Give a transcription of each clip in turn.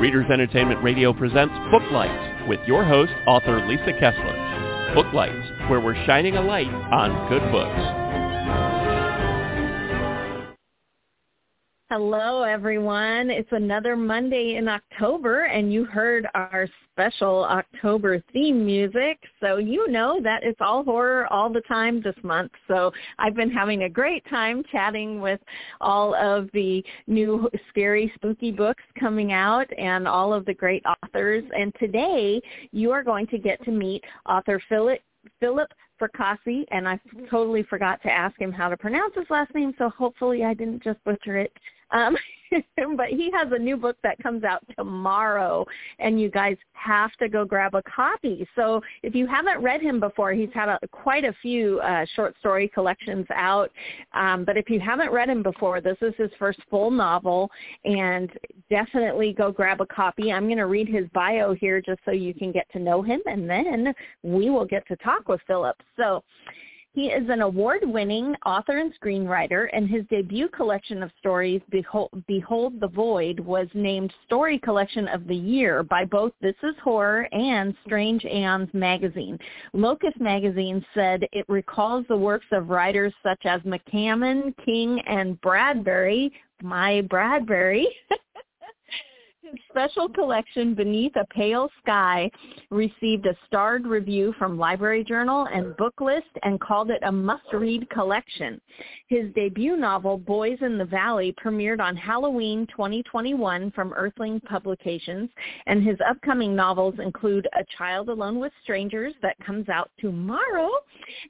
Readers Entertainment Radio presents Booklights with your host, author Lisa Kessler. Booklights, where we're shining a light on good books. Hello, everyone. It's another Monday in October, and you heard our special October theme music. So you know that it's all horror all the time this month. So I've been having a great time chatting with all of the new scary, spooky books coming out and all of the great authors. And today you are going to get to meet author Philip Philip Fracassi, and I totally forgot to ask him how to pronounce his last name, so hopefully I didn't just butcher it. Um, but he has a new book that comes out tomorrow, and you guys have to go grab a copy. So if you haven't read him before, he's had a, quite a few uh, short story collections out. Um, but if you haven't read him before, this is his first full novel, and definitely go grab a copy. I'm going to read his bio here just so you can get to know him, and then we will get to talk with Philip. So he is an award-winning author and screenwriter, and his debut collection of stories, Behold, Behold, the Void, was named Story Collection of the Year by both This Is Horror and Strange Aeons magazine. Locus magazine said it recalls the works of writers such as McCammon, King, and Bradbury, my Bradbury, special collection Beneath a Pale Sky received a starred review from Library Journal and Booklist and called it a must-read collection. His debut novel, Boys in the Valley, premiered on Halloween 2021 from Earthling Publications, and his upcoming novels include A Child Alone with Strangers that comes out tomorrow,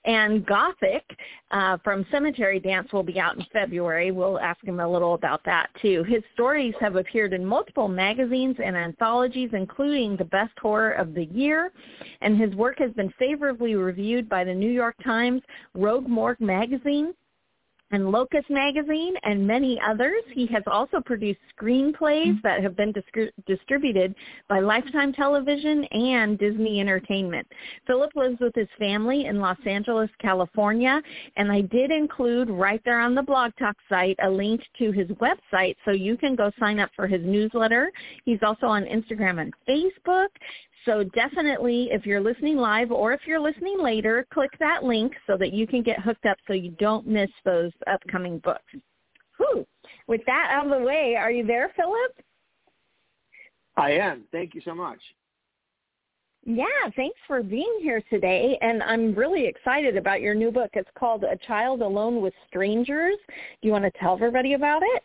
and Gothic uh, from Cemetery Dance will be out in February. We'll ask him a little about that too. His stories have appeared in multiple magazines magazines and anthologies, including the Best Horror of the Year, and his work has been favorably reviewed by the New York Times, Rue Morgue magazine, and Locus Magazine and many others. He has also produced screenplays mm-hmm. that have been dis- distributed by Lifetime Television and Disney Entertainment. Philip lives with his family in Los Angeles, California, and I did include right there on the Blog Talk site a link to his website so you can go sign up for his newsletter. He's also on Instagram and Facebook. So definitely, if you're listening live or if you're listening later, click that link so that you can get hooked up so you don't miss those upcoming books. Whew. With that out of the way, are you there, Philip? I am. Thank you so much. Yeah, thanks for being here today. And I'm really excited about your new book. It's called A Child Alone with Strangers. Do you want to tell everybody about it?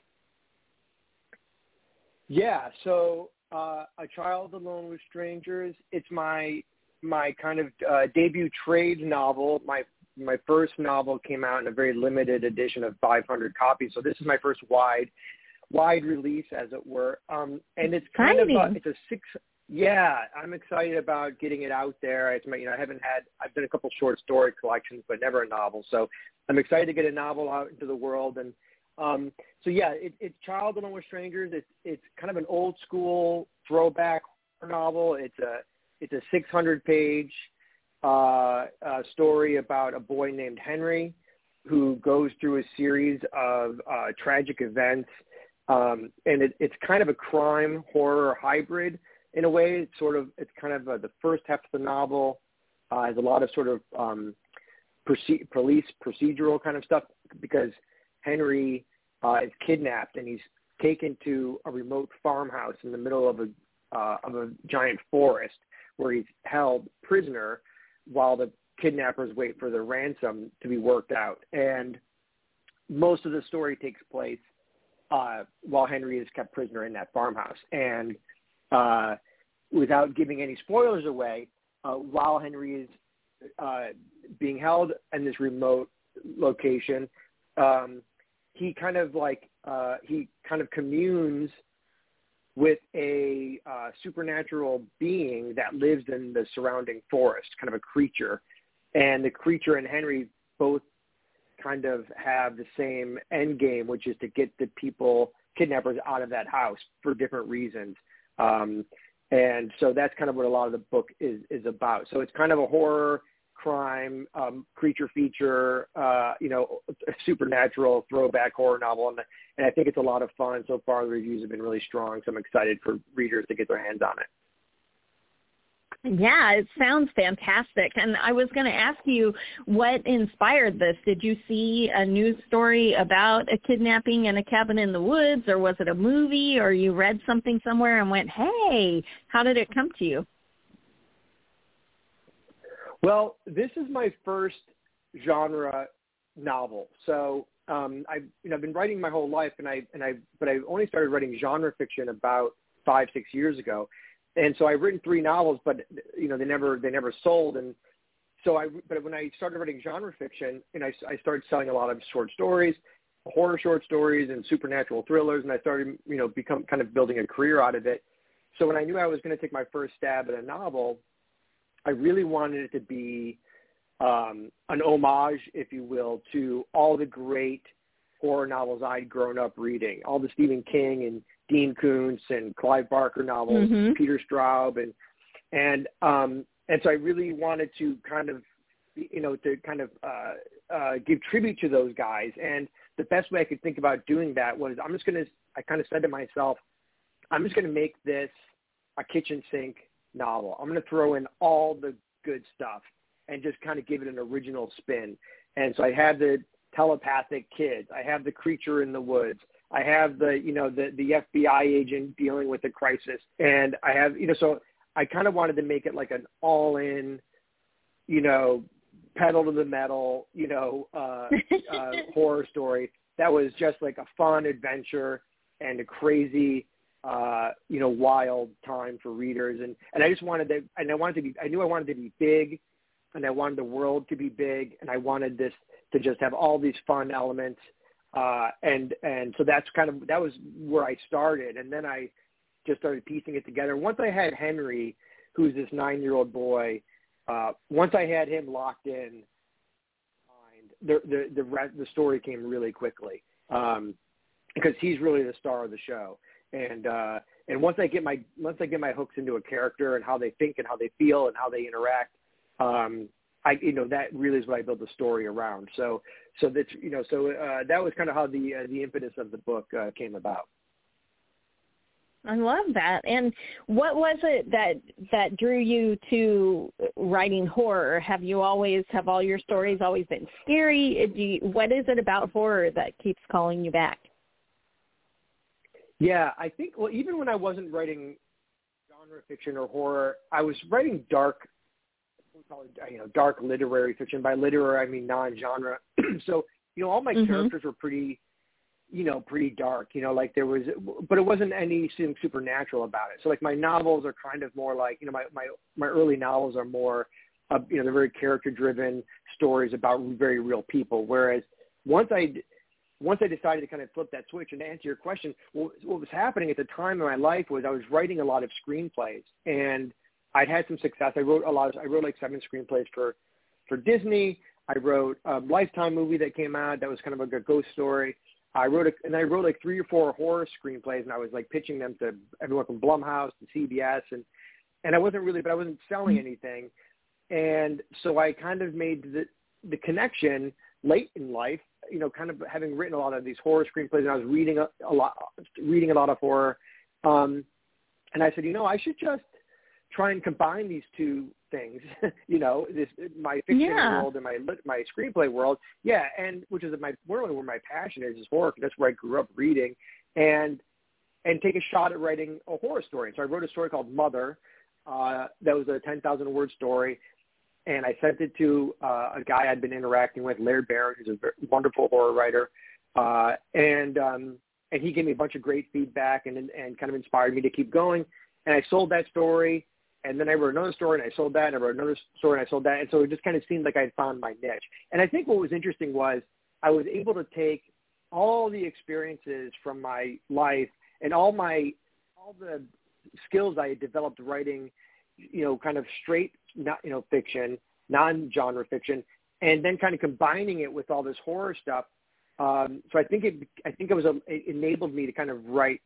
Yeah, so uh, A Child Alone with Strangers. It's my my kind of uh, debut trade novel. My my first novel came out in a very limited edition of 500 copies. So this is my first wide wide release, as it were. Um, and it's kind Exciting. of a, it's a six. Yeah, I'm excited about getting it out there. It's my, you know, I haven't had, I've done a couple short story collections, but never a novel. So I'm excited to get a novel out into the world. And um, so yeah, it, it's Child Alone with Strangers. It's it's kind of an old school throwback novel. It's a it's a 600 page uh, uh, story about a boy named Henry who goes through a series of uh, tragic events, um, and it, it's kind of a crime horror hybrid in a way. It's sort of it's kind of uh, the first half of the novel uh, has a lot of sort of um, police procedural kind of stuff because Henry uh, is kidnapped and he's taken to a remote farmhouse in the middle of a uh, of a giant forest where he's held prisoner while the kidnappers wait for the ransom to be worked out. And most of the story takes place uh, while Henry is kept prisoner in that farmhouse. And uh, without giving any spoilers away, uh, while Henry is uh, being held in this remote location, um, he kind of like uh, he kind of communes with a uh, supernatural being that lives in the surrounding forest, kind of a creature, and the creature and Henry both kind of have the same end game, which is to get the people kidnappers out of that house for different reasons. Um, and so that's kind of what a lot of the book is is about. So it's kind of a horror crime, um, creature feature, uh, you know, supernatural throwback horror novel, and and I think it's a lot of fun. So far, the reviews have been really strong, so I'm excited for readers to get their hands on it. Yeah, it sounds fantastic. And I was going to ask you what inspired this. Did you see a news story about a kidnapping in a cabin in the woods, or was it a movie, or you read something somewhere and went, hey, how did it come to you? Well, this is my first genre novel. So um, I've you know I've been writing my whole life, and I and I but I only started writing genre fiction about five six years ago and so I've written three novels, but you know they never they never sold. And so I but when I started writing genre fiction, and I, I started selling a lot of short stories, horror short stories, and supernatural thrillers, and I started you know become kind of building a career out of it. So when I knew I was going to take my first stab at a novel, I really wanted it to be um, an homage, if you will, to all the great horror novels I'd grown up reading, all the Stephen King and Dean Koontz and Clive Barker novels, mm-hmm. Peter Straub, and and um, and so I really wanted to kind of you know to kind of uh, uh, give tribute to those guys. And the best way I could think about doing that was I'm just gonna I kind of said to myself, I'm just gonna make this a kitchen sink novel. I'm gonna throw in all the good stuff and just kind of give it an original spin. And so I had the telepathic kids. I have the creature in the woods. I have the you know the the FBI agent dealing with the crisis, and I have you know so I kind of wanted to make it like an all in, you know, pedal to the metal, you know, uh, uh, horror story that was just like a fun adventure and a crazy, uh, you know, wild time for readers, and and I just wanted to and I wanted to be I knew I wanted to be big, and I wanted the world to be big, and I wanted this to just have all these fun elements uh, and and so that's kind of that was where I started, and then I just started piecing it together. Once I had Henry, who's this nine-year-old boy, uh, once I had him locked in, the the the, the story came really quickly um, because he's really the star of the show. And uh, and once I get my once I get my hooks into a character and how they think and how they feel and how they interact, um, I you know that really is what I build the story around. So so that's you know so uh, that was kind of how the uh, the impetus of the book uh, came about. I love that. And what was it that that drew you to writing horror? Have you always have all your stories always been scary? You, what is it about horror that keeps calling you back? Yeah, I think well even when I wasn't writing genre fiction or horror, I was writing dark call it, you know, dark literary fiction. By literary, I mean non-genre. so, you know, all my mm-hmm. characters were pretty, you know, pretty dark. You know, like there was, but it wasn't anything supernatural about it. So, like my novels are kind of more like, you know, my my my early novels are more, uh, you know, they're very character-driven stories about very real people. Whereas once I once I decided to kind of flip that switch and to answer your question, what, was happening at the time in my life was I was writing a lot of screenplays and I'd had some success. I wrote a lot. Of, I wrote like seven screenplays for for Disney. I wrote a Lifetime movie that came out that was kind of like a ghost story. I wrote a, and I wrote like three or four horror screenplays, and I was like pitching them to everyone from Blumhouse to CBS, and and I wasn't really, but I wasn't selling anything, and so I kind of made the the connection late in life, you know, kind of having written a lot of these horror screenplays, and I was reading a, a lot, reading a lot of horror, um, and I said, you know, I should just try and combine these two things, you know, this my fiction yeah. world and my my screenplay world. Yeah, and which is my really where my passion is is horror. That's where I grew up reading, and and take a shot at writing a horror story. So I wrote a story called Mother. Uh, that was a 10,000 word story. And I sent it to uh, a guy I'd been interacting with, Laird Barron, who's a wonderful horror writer. Uh, and um, and he gave me a bunch of great feedback and and kind of inspired me to keep going. And I sold that story and then I wrote another story and I sold that, and I wrote another story and I sold that, and so it just kind of seemed like I had found my niche. And I think what was interesting was I was able to take all the experiences from my life and all my all the skills I had developed writing, you know, kind of straight, not you know, fiction, non-genre fiction, and then kind of combining it with all this horror stuff. Um, so I think it, I think it was a, it enabled me to kind of write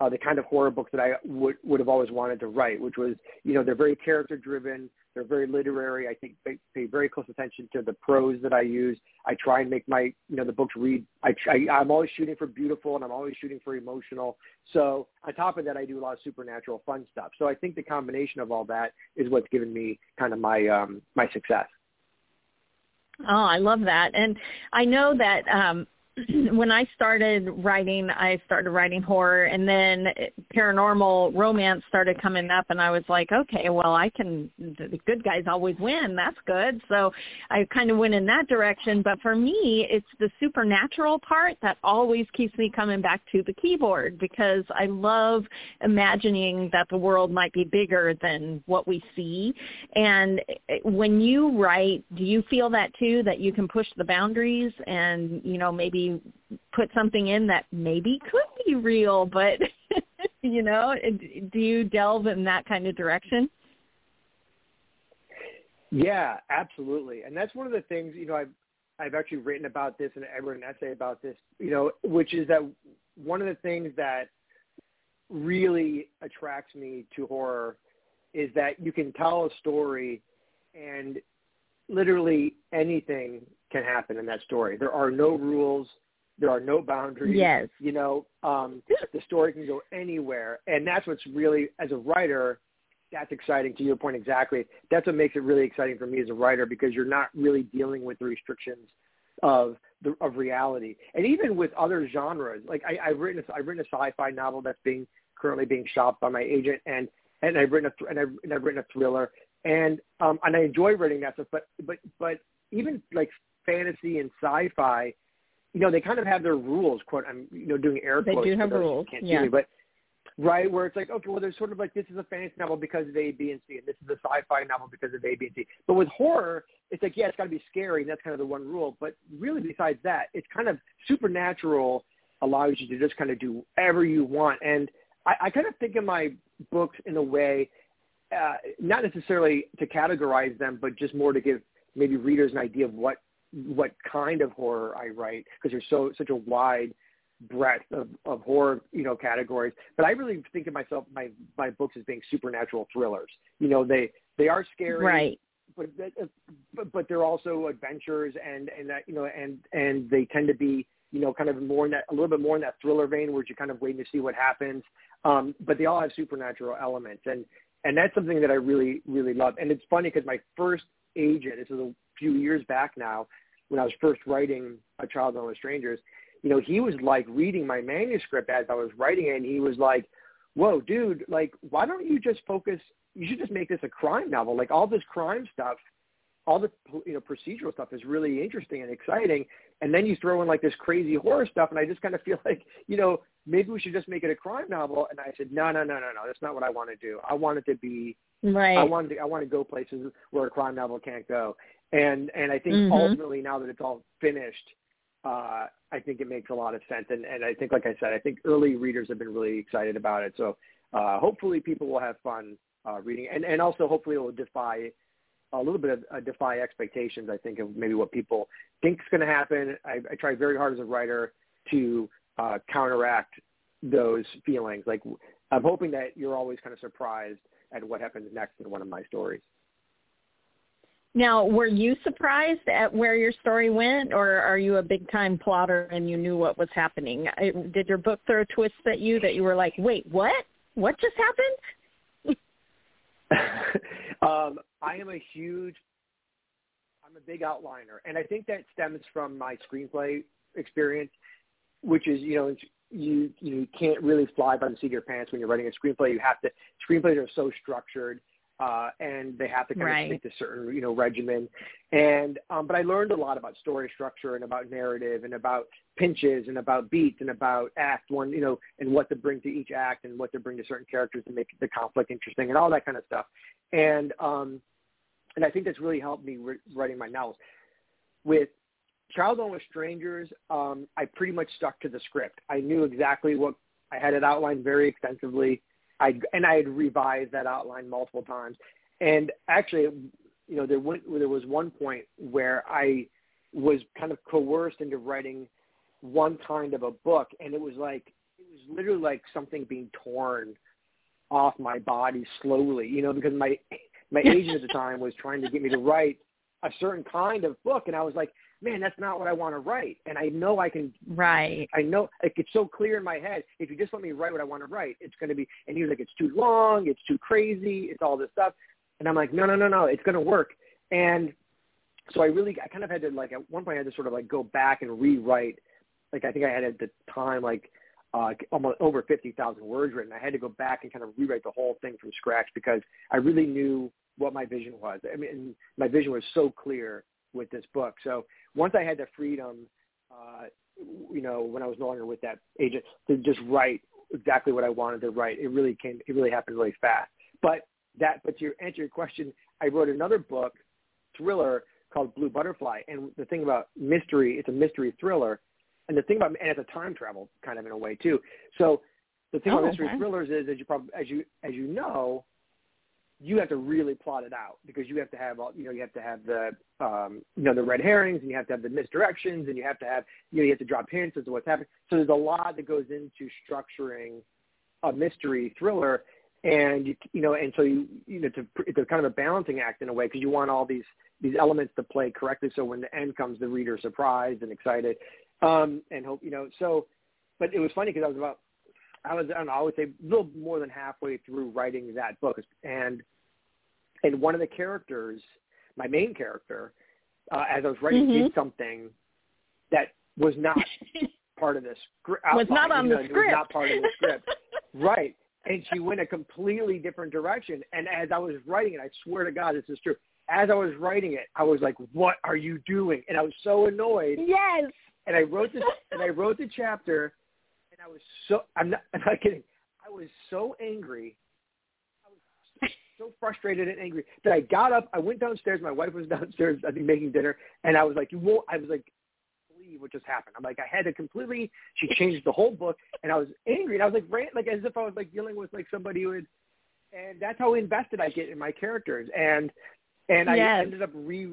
uh, the kind of horror books that I would would have always wanted to write, which was you know they're very character driven, they're very literary. I think they pay very close attention to the prose that I use. I try and make my you know the books read. I, I I'm always shooting for beautiful and I'm always shooting for emotional. So on top of that, I do a lot of supernatural fun stuff. So I think the combination of all that is what's given me kind of my um my success. Oh, I love that. And I know that um when I started writing, I started writing horror, and then paranormal romance started coming up, and I was like, okay, well, I can. The good guys always win. That's good. So I kind of went in that direction. But for me, it's the supernatural part that always keeps me coming back to the keyboard because I love imagining that the world might be bigger than what we see. And when you write, do you feel that too? That you can push the boundaries and you know maybe put something in that maybe could be real, but you know, do you delve in that kind of direction? Yeah, absolutely. And that's one of the things, you know, I've I've actually written about this and I wrote an essay about this, you know, which is that one of the things that really attracts me to horror is that you can tell a story and literally anything can happen in that story. There are no rules. There are no boundaries. Yes. You know, um, the story can go anywhere, and that's what's really, as a writer, that's exciting. To your point, exactly. That's what makes it really exciting for me as a writer because you're not really dealing with the restrictions of the, of reality, and even with other genres. Like I, I've written, a, I've written a sci-fi novel that's being currently being shopped by my agent, and and I've written a and I've, and I've written a thriller, and um, and I enjoy writing that stuff. But but but even like fantasy and sci-fi, you know, they kind of have their rules. Quote, I'm you know doing air quotes. They do have rules. Can't yeah. Me, but right where it's like, okay, well, there's sort of like this is a fantasy novel because of A, B, and C, and this is a sci-fi novel because of A, B, and C. But with horror, it's like, yeah, it's got to be scary, and that's kind of the one rule. But really, besides that, it's kind of supernatural allows you to just kind of do whatever you want. And I, I kind of think of my books in a way, uh, not necessarily to categorize them, but just more to give maybe readers an idea of what what kind of horror I write because there's so such a wide breadth of, of horror, you know, categories. But I really think of myself my my books as being supernatural thrillers. You know, they they are scary, right? But but, but they're also adventures, and and that you know, and and they tend to be you know kind of more in that a little bit more in that thriller vein where you're kind of waiting to see what happens. Um, but they all have supernatural elements, and and that's something that I really really love. And it's funny because my first agent, this is a few years back now, when I was first writing A Child Known as Strangers, you know, he was like reading my manuscript as I was writing it, and he was like, "Whoa, dude! Like, why don't you just focus? You should just make this a crime novel. Like all this crime stuff, all the you know procedural stuff is really interesting and exciting, and then you throw in like this crazy horror stuff, and I just kind of feel like, you know, maybe we should just make it a crime novel." And I said, "No, no, no, no, no. That's not what I want to do. I want it to be Right. I want to I want to go places where a crime novel can't go. And and I think mm-hmm. ultimately now that it's all finished, uh, I think it makes a lot of sense. And and I think like I said, I think early readers have been really excited about it. So uh, hopefully people will have fun uh, reading, and and also hopefully it will defy a little bit of uh, defy expectations. I think of maybe what people think is going to happen. I, I try very hard as a writer to uh, counteract those feelings. Like I'm hoping that you're always kind of surprised at what happens next in one of my stories. Now, were you surprised at where your story went, or are you a big time plotter and you knew what was happening? Did your book throw twists at you that you were like, "Wait, what? What just happened?" um, I am a huge, I'm a big outliner, and I think that stems from my screenplay experience, which is you know you you can't really fly by the seat of your pants when you're writing a screenplay. You have to screenplays are so structured uh, and they have to kind right. of stick to certain you know regimen. And um, but I learned a lot about story structure and about narrative and about pinches and about beats and about act one you know and what to bring to each act and what to bring to certain characters to make the conflict interesting and all that kind of stuff. And um, and I think that's really helped me re- writing my novels. With Child as Strangers, um, I pretty much stuck to the script. I knew exactly what I had it outlined very extensively. I and I had revised that outline multiple times. And actually, you know, there went there was one point where I was kind of coerced into writing one kind of a book, and it was like it was literally like something being torn off my body slowly, you know, because my my agent at the time was trying to get me to write a certain kind of book, and I was like, man, that's not what I want to write. And I know I can. Right. I know like, it's so clear in my head. If you just let me write what I want to write, it's going to be. And he was like, it's too long. It's too crazy. It's all this stuff. And I'm like, no, no, no, no. It's going to work. And so I really, I kind of had to like at one point I had to sort of like go back and rewrite. Like I think I had at the time like uh, almost over 50,000 words written. I had to go back and kind of rewrite the whole thing from scratch because I really knew what my vision was. I mean, my vision was so clear with this book. So once I had the freedom, uh, you know, when I was no longer with that agent, to just write exactly what I wanted to write, it really came. It really happened really fast. But that, but to answer your question, I wrote another book, thriller called Blue Butterfly, and the thing about mystery, it's a mystery thriller, and the thing about and it's a time travel kind of in a way too. So the thing oh, about mystery okay. thrillers is, as you probably as you as you know, you have to really plot it out because you have to have all you know you have to have the um, you know the red herrings and you have to have the misdirections and you have to have you know you have to drop hints as to what's happening. So there's a lot that goes into structuring a mystery thriller, and you you know and so you you know to it's a kind of a balancing act in a way because you want all these these elements to play correctly so when the end comes the reader surprised and excited um, and hope you know so. But it was funny because I was about I was, I don't know, I would say a little more than halfway through writing that book, and and one of the characters, my main character, uh, as I was writing, Mhm. did something that was not part of this script. Was not on the It was not part of the script, right? And she went a completely different direction. And as I was writing it, I swear to God, this is true. As I was writing it, I was like, "What are you doing?" And I was so annoyed yes. and I wrote this and I wrote the chapter I was so I'm not I'm not kidding. I was so angry. I was so frustrated and angry that I got up, I went downstairs, my wife was downstairs, I think making dinner, and I was like, You won't I was like believe what just happened. I'm like I had to completely she changed the whole book and I was angry and I was like rant like as if I was like dealing with like somebody who had and that's how invested I get in my characters. And and I ended up re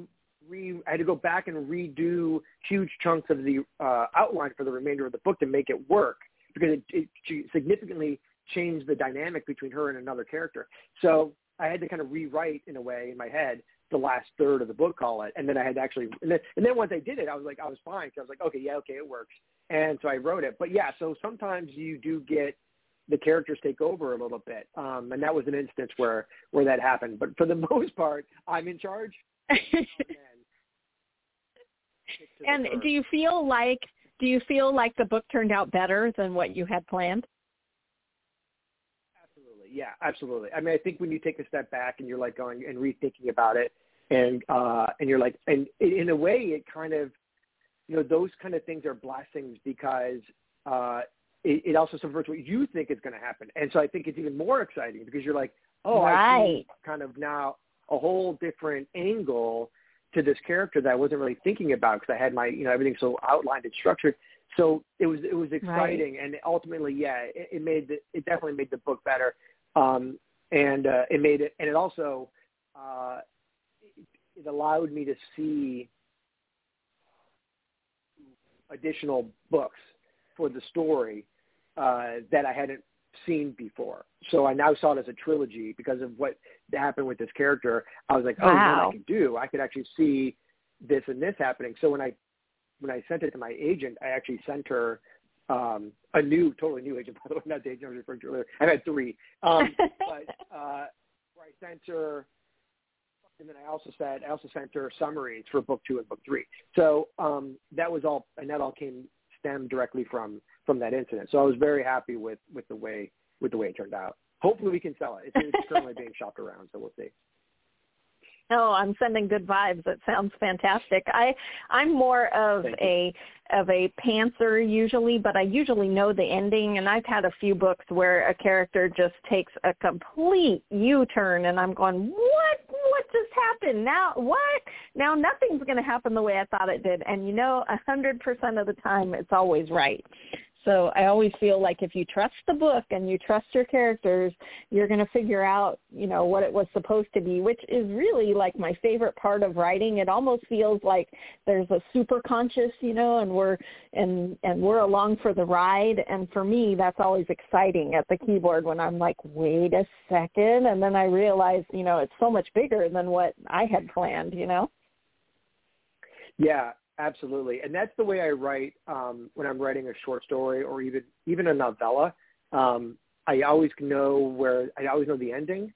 re I had to go back and redo huge chunks of the uh, outline for the remainder of the book to make it work because it, it she significantly changed the dynamic between her and another character. So I had to kind of rewrite in a way in my head the last third of the book, call it, and then I had to actually and then, and then once I did it, I was like I was fine. Cause I was like okay, yeah, okay, it works, and so I wrote it. But yeah, so sometimes you do get the characters take over a little bit, um, and that was an instance where where that happened. But for the most part, I'm in charge. and stick to the and curve. do you feel like do you feel like the book turned out better than what you had planned? Absolutely. Yeah, absolutely. I mean, I think when you take a step back and you're like going and rethinking about it and, uh, and you're like, and in a way it kind of, you know, those kind of things are blessings because, uh, it, it also subverts what you think is going to happen. And so I think it's even more exciting because you're like, oh, I see kind of now a whole different angle to this character that I wasn't really thinking about because I had my, you know, everything so outlined and structured. So it was it was exciting, and ultimately, yeah, it, it made the, it definitely made the book better, um, and uh, it made it, and it also uh, it, it allowed me to see additional books for the story uh, that I hadn't seen before. So I now saw it as a trilogy because of what happened with this character. I was like, oh, Wow. I can do? I could actually see this and this happening. So when I when I sent it to my agent, I actually sent her um, a new, totally new agent, by the way, not the agent I was referring to earlier. I've had three. Um, but uh, where I sent her, and then I also said, I also sent her summaries for book two and book three. So um, that was all, and that all came stemmed directly from from that incident. So I was very happy with with the way with the way it turned out. Hopefully we can sell it. It's, it's currently being shopped around, so we'll see. Oh, I'm sending good vibes. It sounds fantastic. I I'm more of a of a pantser usually, but I usually know the ending and I've had a few books where a character just takes a complete U-turn and I'm going, "What? What just happened? Now what? Now nothing's going to happen the way I thought it did." And you know, a 100% of the time it's always right. So I always feel like if you trust the book and you trust your characters, you're going to figure out, you know, what it was supposed to be, which is really like my favorite part of writing. It almost feels like there's a super conscious, you know, and we're and and we're along for the ride. And for me, that's always exciting at the keyboard when I'm like, wait a second, and then I realize, you know, it's so much bigger than what I had planned, you know. Yeah, Absolutely, and that's the way I write um, when I'm writing a short story or even even a novella. Um, I always know where I always know the ending,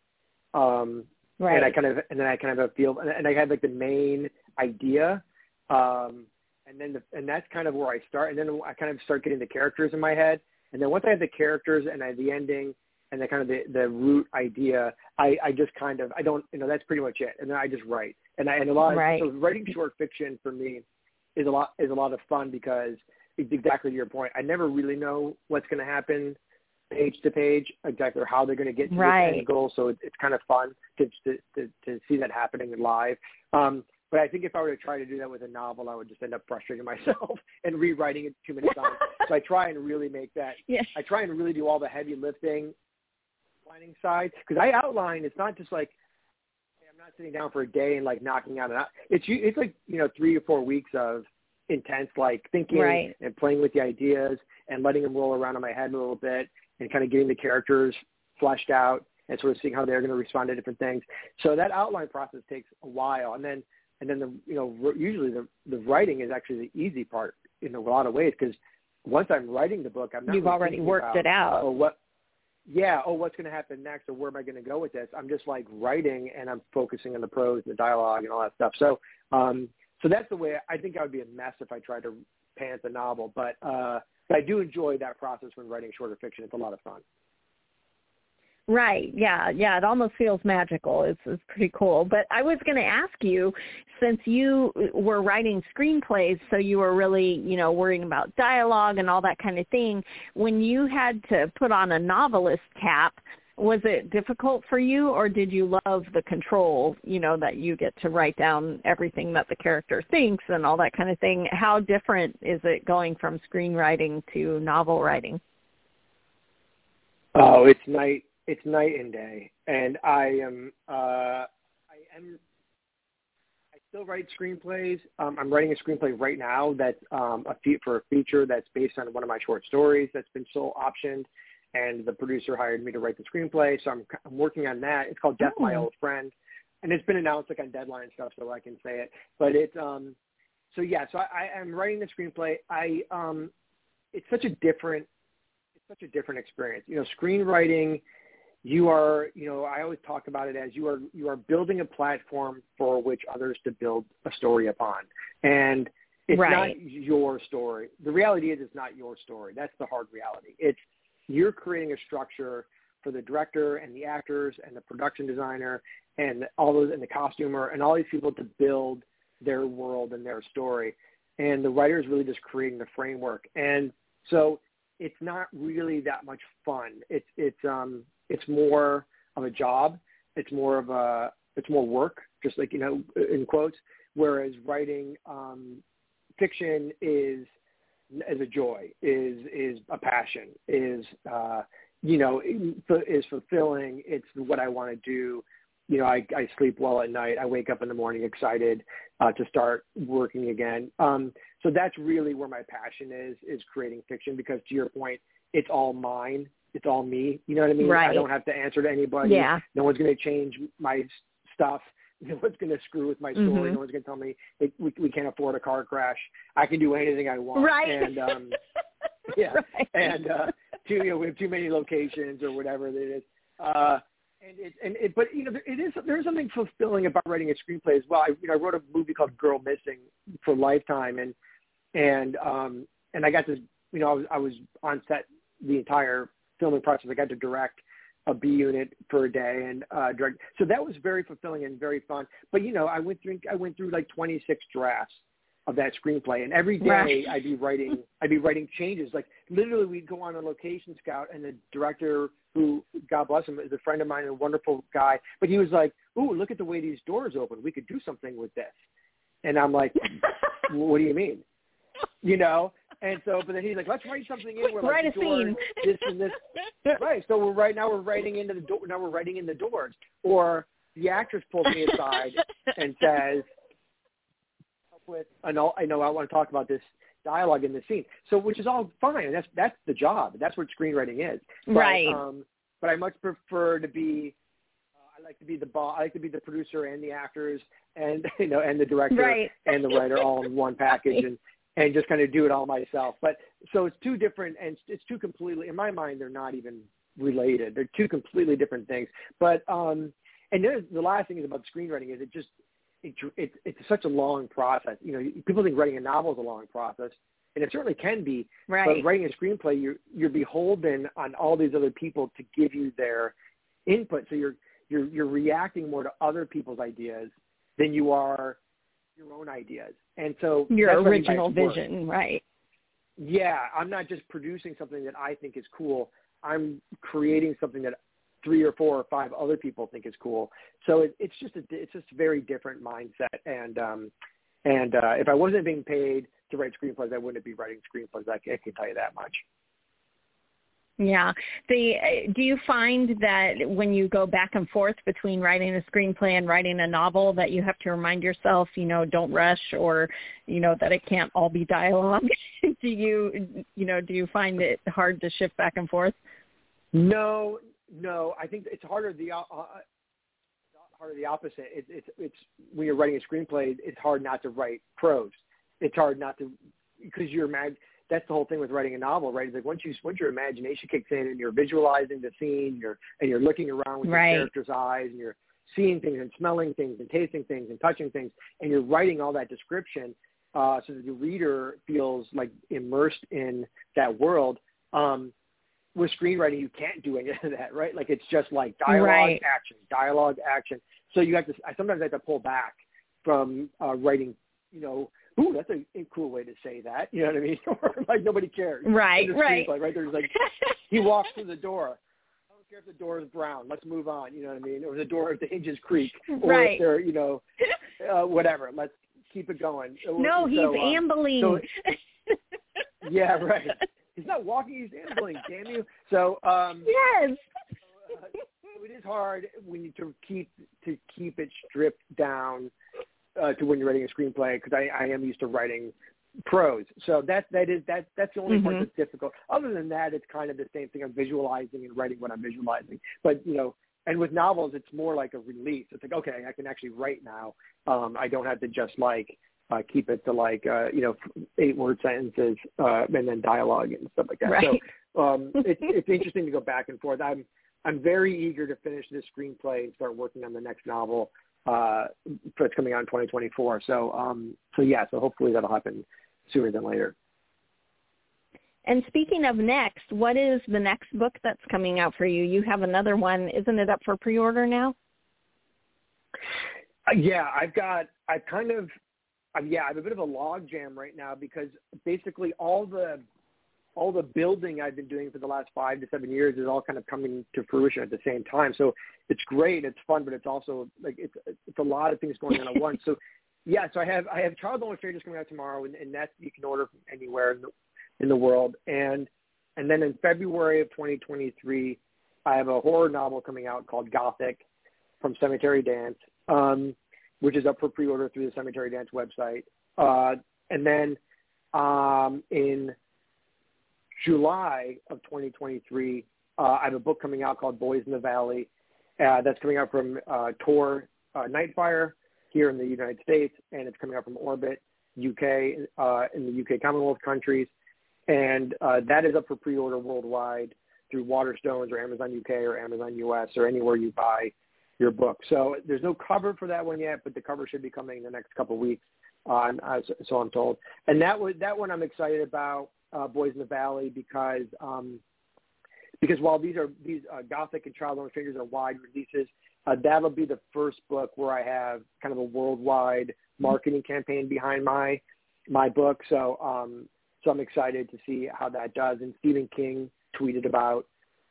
um, right. and I kind of and then I kind of feel and, I have like the main idea, um, and then the, and that's kind of where I start, and then I kind of start getting the characters in my head, and then once I have the characters and I have the ending and the kind of the, the root idea, I, I just kind of I don't you know that's pretty much it, and then I just write, and I and a lot of right. so writing short fiction for me is a lot is a lot of fun because it's exactly to your point. I never really know what's going to happen page to page, exactly how they're going to get to right. the end goal. So it, it's kind of fun to, to to to see that happening live. Um, but I think if I were to try to do that with a novel, I would just end up frustrating myself and rewriting it too many times. so I try and really make that. Yeah. I try and really do all the heavy lifting, planning side because I outline. It's not just like not sitting down for a day and like knocking out an. It's it's like you know three or four weeks of intense like thinking right. and playing with the ideas and letting them roll around in my head a little bit and kind of getting the characters fleshed out and sort of seeing how they're going to respond to different things. So that outline process takes a while, and then and then the you know usually the the writing is actually the easy part in a lot of ways because once I'm writing the book, I'm not you've really already worked about, it out. Oh, what yeah, oh, what's going to happen next, or where am I going to go with this? I'm just like writing, and I'm focusing on the prose, and the dialogue, and all that stuff. So, um, so that's the way. I think I would be a mess if I tried to pant the novel, but uh, but I do enjoy that process when writing shorter fiction. It's a lot of fun. Right. Yeah. Yeah. It almost feels magical. It's, it's pretty cool. But I was going to ask you, since you were writing screenplays, so you were really, you know, worrying about dialogue and all that kind of thing. When you had to put on a novelist cap, was it difficult for you, or did you love the control? You know, that you get to write down everything that the character thinks and all that kind of thing. How different is it going from screenwriting to novel writing? Oh, it's night it's night and day. And I am uh, I am I still write screenplays. Um, I'm writing a screenplay right now that's um, a fe- for a feature that's based on one of my short stories that's been sole optioned, and the producer hired me to write the screenplay. So I'm I'm working on that. It's called Death My Oh. Old Friend, and it's been announced like on deadline stuff, so I can say it. But it's um so yeah, so I, I am writing the screenplay. I um it's such a different it's such a different experience. You know, screenwriting you are, you know, I always talk about it as you are you are building a platform for which others to build a story upon. And it's Right. not your story. The reality is it's not your story. That's the hard reality. It's you're creating a structure for the director and the actors and the production designer and all those and the costumer and all these people to build their world and their story. And the writer is really just creating the framework. And so it's not really that much fun. It's it's um it's more of a job. It's more of a it's more work, just like you know in quotes. Whereas writing um, fiction is as a joy, is is a passion, is uh, you know is fulfilling. It's what I want to do. You know, I, I sleep well at night. I wake up in the morning excited uh, to start working again. Um, so that's really where my passion is, is creating fiction because to your point, it's all mine. It's all me. You know what I mean? Right. I don't have to answer to anybody. Yeah. No one's going to change my stuff. No one's going to screw with my story. Mhm. No one's going to tell me it, we, we can't afford a car crash. I can do anything I want. Right. And um, yeah. Right. and uh, too, you know, we have too many locations or whatever it is. Uh, and it, and it, but you know, there, it is there's something fulfilling about writing a screenplay as well. I, you know, I wrote a movie called Girl Missing for Lifetime, and and um, and I got to, you know, I was I was on set the entire filming process. I got to direct a B unit for a day and uh, direct. So that was very fulfilling and very fun. But you know, I went through I went through like 26 drafts of that screenplay, and every day Right. I'd be writing I'd be writing changes. Like literally, we'd go on a location scout, and the director, who God bless him, is a friend of mine, and a wonderful guy, but he was like, "Ooh, look at the way these doors open. We could do something with this." And I'm like, "What do you mean?" You know, and so, but then he's like, let's write something in where write like, a door, scene. this and this. right. So we're right now we're writing into the door. Now we're writing in the doors. Or the actress pulls me aside and says, with I know I know I want to talk about this dialogue in the scene. So which is all fine. That's that's the job. That's what screenwriting is. But, Right. Um, but I much prefer to be. Uh, I like to be the boss. I like to be the producer and the actors and you know and the director Right. and the writer all in one package and and just kind of do it all myself. But so it's two different and it's two completely in my mind they're not even related. They're two completely different things. But um and then the last thing is about screenwriting is it just it, it it's such a long process. You know, people think writing a novel is a long process, and it certainly can be. Right. But writing a screenplay, you're you're beholden on all these other people to give you their input. So you're you're you're reacting more to other people's ideas than you are your own ideas. And so Your that's what I mean by original work. vision, right? Yeah, I'm not just producing something that I think is cool. I'm creating something that three or four or five other people think is cool. So it, it's just a it's just a very different mindset. And um, and uh, if I wasn't being paid to write screenplays, I wouldn't be writing screenplays. I I can tell you that much. Yeah. The uh, do you find that when you go back and forth between writing a screenplay and writing a novel that you have to remind yourself, you know, don't rush or, you know, that it can't all be dialogue? do you you know, do you find it hard to shift back and forth? No, no. I think it's harder the uh, uh, harder the opposite. It, it's it's when you're writing a screenplay, it's hard not to write prose. It's hard not to because you're mad. That's the whole thing with writing a novel, right? It's like once you once your imagination kicks in and you're visualizing the scene, and you're and you're looking around with Right. your character's eyes and you're seeing things and smelling things and tasting things and touching things, and you're writing all that description uh, so that the reader feels like immersed in that world. Um, with screenwriting, you can't do any of that, right? Like it's just like dialogue, Right. action, dialogue, action. So you have to. I sometimes have to pull back from uh, writing. You know, ooh, that's a, a cool way to say that. You know what I mean? Or like nobody cares. Right, right. screenplay, right? There's like he walks through the door. I don't care if the door is brown. Let's move on. You know what I mean? Or the door, if the hinges creak, or Right. if they're, you know, uh, whatever. Let's keep it going. no, he's So, um, ambling. so- Yeah, right. He's not walking. He's ambling. Damn you. So, um, yes. uh, it is hard when you to keep to keep it stripped down uh, to when you're writing a screenplay because I, I am used to writing prose. So that that is that that's the only part Mhm. that's difficult. Other than that, it's kind of the same thing. I'm visualizing and writing what I'm visualizing. But you know, and with novels, it's more like a release. It's like okay, I can actually write now. Um, I don't have to just like uh, keep it to like uh, you know eight word sentences uh, and then dialogue and stuff like that. Right. So um, it's it's interesting to go back and forth. I'm I'm very eager to finish this screenplay and start working on the next novel uh, that's coming out in 2024. So um, so yeah, so hopefully that'll happen sooner than later. And speaking of next, what is the next book that's coming out for you? You have another one. Isn't it up for pre-order now? Uh, yeah, I've got I've kind of uh, yeah I have a bit of a log jam right now because basically all the all the building I've been doing for the last five to seven years is all kind of coming to fruition at the same time. So it's great, it's fun, but it's also like it's it's a lot of things going on at once. So yeah, so I have I have Child Strangers coming out tomorrow, and, and that you can order from anywhere in the, in the world. And and then in February of 2023, I have a horror novel coming out called Gothic from Cemetery Dance, um, which is up for pre-order through the Cemetery Dance website. Uh, and then um, in July of 2023, uh, I have a book coming out called Boys in the Valley. Uh, that's coming out from uh, Tor uh, Nightfire here in the United States, and it's coming out from Orbit UK uh, in the UK Commonwealth countries, and uh, that is up for pre-order worldwide through Waterstones or Amazon UK or Amazon US or anywhere you buy your book. So there's no cover for that one yet, but the cover should be coming in the next couple of weeks. Uh, uh, so I'm told, and that was that one I'm excited about, uh, Boys in the Valley, because um, because while these are these uh, Gothic and Child Only Strangers are wide releases, uh, that'll be the first book where I have kind of a worldwide marketing campaign behind my my book. So um, so I'm excited to see how that does. And Stephen King tweeted about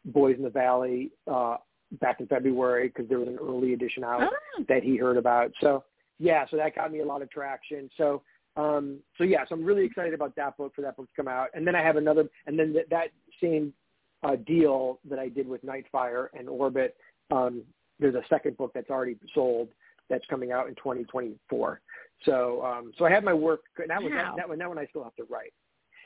Boys in the Valley uh, back in February because there was an early edition out Oh. that he heard about. So yeah, so that got me a lot of traction. So Um, so yeah, so I'm really excited about that book for that book to come out. And then I have another, and then th- that same uh, deal that I did with Nightfire and Orbit. Um, there's a second book that's already sold that's coming out in 2024. So um, so I have my work. That one, wow. that, that one, that one I still have to write.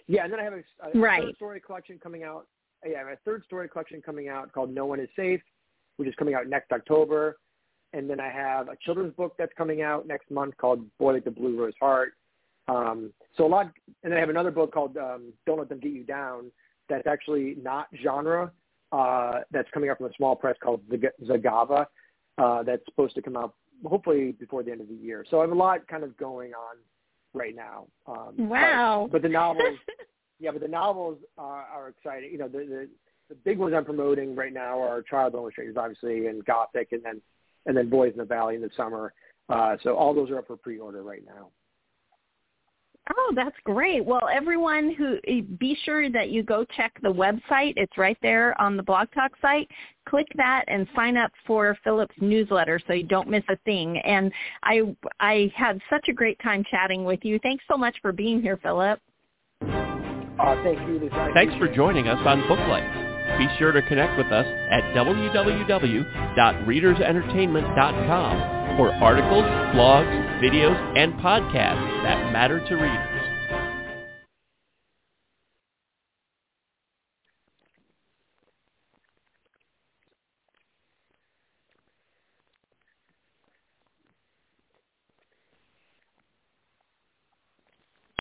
Yeah, and then I have a, a right. third story collection coming out. Yeah, I have a third story collection coming out called No One Is Safe, which is coming out next October. And then I have a children's book that's coming out next month called Boy Like the Blue Rose Heart. Um, so a lot, and I have another book called um, Don't Let Them Get You Down. That's actually not genre. Uh, that's coming out from a small press called Zagava. Uh, that's supposed to come out hopefully before the end of the year. So I have a lot kind of going on right now. Um, wow! But, but the novels, yeah, but the novels are, are exciting. You know, the, the the big ones I'm promoting right now are Child Illustrators, obviously, and Gothic, and then and then Boys in the Valley in the summer. Uh, so all those are up for pre-order right now. Oh, that's great. Well, everyone who be sure that you go check the website. It's right there on the Blog Talk site. Click that and sign up for Philip's newsletter so you don't miss a thing. And I I had such a great time chatting with you. Thanks so much for being here, Philip. Uh, thank you. Thanks for joining us on Booklights. Be sure to connect with us at www.readersentertainment.com for articles, blogs, videos, and podcasts that matter to readers.